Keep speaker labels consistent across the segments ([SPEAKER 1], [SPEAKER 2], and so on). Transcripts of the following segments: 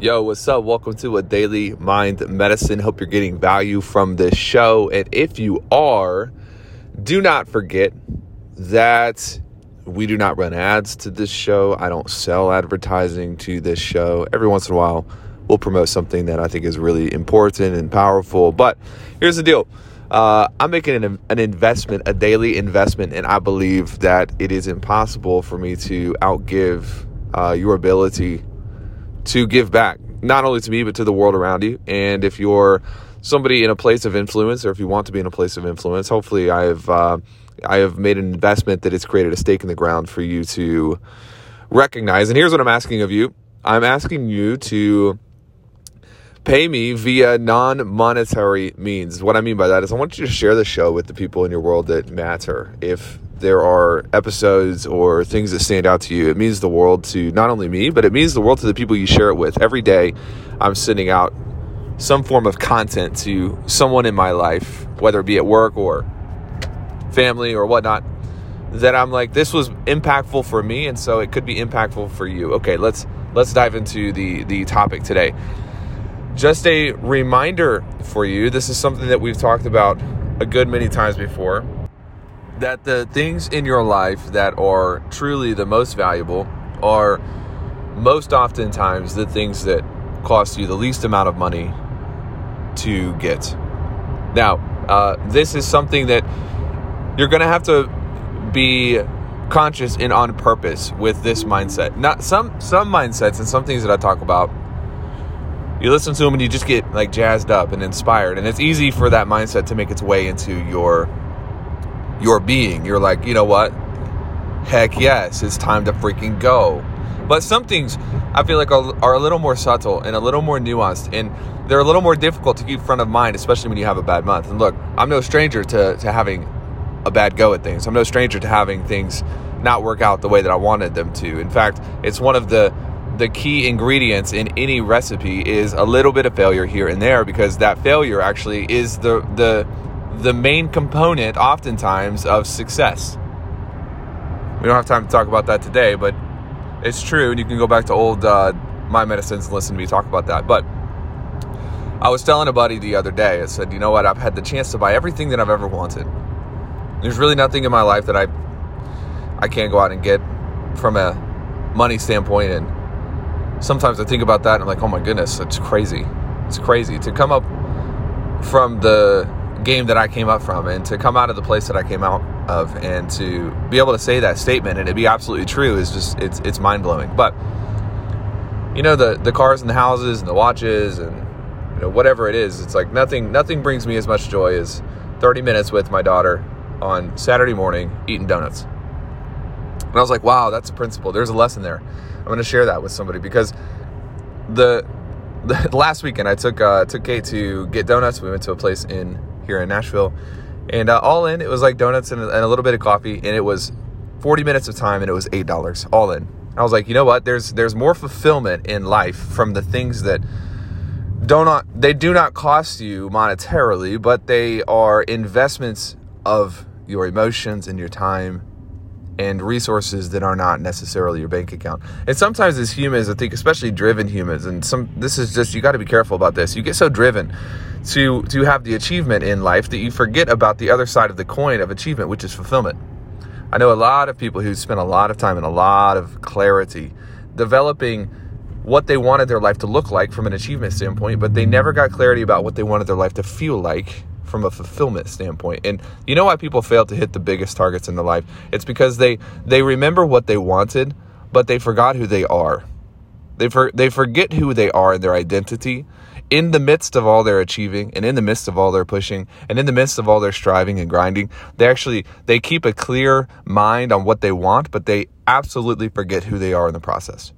[SPEAKER 1] Yo, what's up? Welcome to a daily mind medicine. Hope you're getting value from this show. And if you are, do not forget that we do not run ads to this show. I don't sell advertising to this show. Every once in a while, we'll promote something that I think is really important and powerful. But here's the deal uh, I'm making an, an investment, a daily investment, and I believe that it is impossible for me to outgive uh, your ability to give back, not only to me, but to the world around you. And if you're somebody in a place of influence, or if you want to be in a place of influence, hopefully I have, uh, I have made an investment that has created a stake in the ground for you to recognize. And here's what I'm asking of you I'm asking you to pay me via non monetary means. What I mean by that is, I want you to share the show with the people in your world that matter. If there are episodes or things that stand out to you, it means the world to not only me, but it means the world to the people you share it with. Every day, I'm sending out some form of content to someone in my life, whether it be at work or family or whatnot, that I'm like, this was impactful for me, and so it could be impactful for you. Okay, let's let's dive into the the topic today. Just a reminder for you. This is something that we've talked about a good many times before that the things in your life that are truly the most valuable are most oftentimes the things that cost you the least amount of money to get. Now, uh, this is something that you're going to have to be conscious and on purpose with this mindset. Not some some mindsets and some things that I talk about. You listen to them and you just get like jazzed up and inspired, and it's easy for that mindset to make its way into your your being. You're like, you know what? Heck yes, it's time to freaking go. But some things I feel like are, are, a little more subtle and a little more nuanced, and they're a little more difficult to keep front of mind, especially when you have a bad month. And look, I'm no stranger to, to having a bad go at things. I'm no stranger to having things not work out the way that I wanted them to. In fact, it's one of the the key ingredients in any recipe is a little bit of failure here and there because that failure actually is the the the main component, oftentimes, of success. We don't have time to talk about that today, but it's true, and you can go back to old uh, Mind Medicines and listen to me talk about that. But I was telling a buddy the other day, I said, you know what, I've had the chance to buy everything that I've ever wanted. There's really nothing in my life that I I can't go out and get from a money standpoint and sometimes I think about that and I'm like, oh my goodness, it's crazy. It's crazy to come up from the game that I came up from and to come out of the place that I came out of and to be able to say that statement and it be absolutely true is just it's it's mind blowing. But you know the the cars and the houses and the watches and you know whatever it is, it's like nothing nothing brings me as much joy as 30 minutes with my daughter on Saturday morning eating donuts. And I was like, wow, that's a principle. There's a lesson there. I'm going to share that with somebody because the the last weekend I took uh, took Kate to get donuts. We went to a place in here in Nashville. And uh, all in, it was like donuts and a, and a little bit of coffee, and it was 40 minutes of time, and it was eight dollars all in. I was like, you know what? There's there's more fulfillment in life from the things that do not they do not cost you monetarily, but they are investments of your emotions and your time and resources that are not necessarily your bank account. And sometimes as humans, I think especially driven humans, and some this is just you got to be careful about this. You get so driven to to have the achievement in life that you forget about the other side of the coin of achievement, which is fulfillment. I know a lot of people who spend a lot of time and a lot of clarity developing what they wanted their life to look like from an achievement standpoint, but they never got clarity about what they wanted their life to feel like from a fulfillment standpoint. And you know why people fail to hit the biggest targets in their life? It's because they they remember what they wanted, but they forgot who they are. They for, they forget who they are and their identity in the midst of all their achieving and in the midst of all their pushing and in the midst of all their striving and grinding they actually they keep a clear mind on what they want but they absolutely forget who they are in the process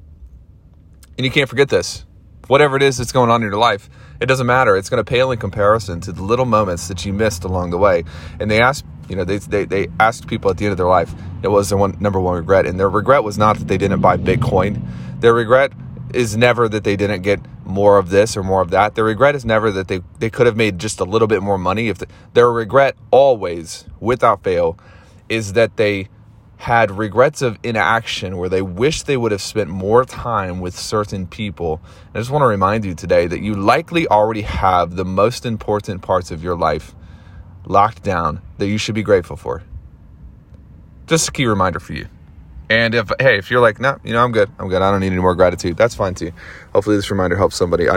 [SPEAKER 1] and you can't forget this whatever it is that's going on in your life it doesn't matter it's going to pale in comparison to the little moments that you missed along the way and they asked you know they, they, they asked people at the end of their life it was their one number one regret and their regret was not that they didn't buy bitcoin their regret is never that they didn't get more of this or more of that. Their regret is never that they, they could have made just a little bit more money. If the, their regret always, without fail, is that they had regrets of inaction where they wish they would have spent more time with certain people. I just want to remind you today that you likely already have the most important parts of your life locked down that you should be grateful for. Just a key reminder for you. And if hey, if you're like, no, you know, I'm good, I'm good, I don't need any more gratitude, that's fine too. Hopefully, this reminder helps somebody.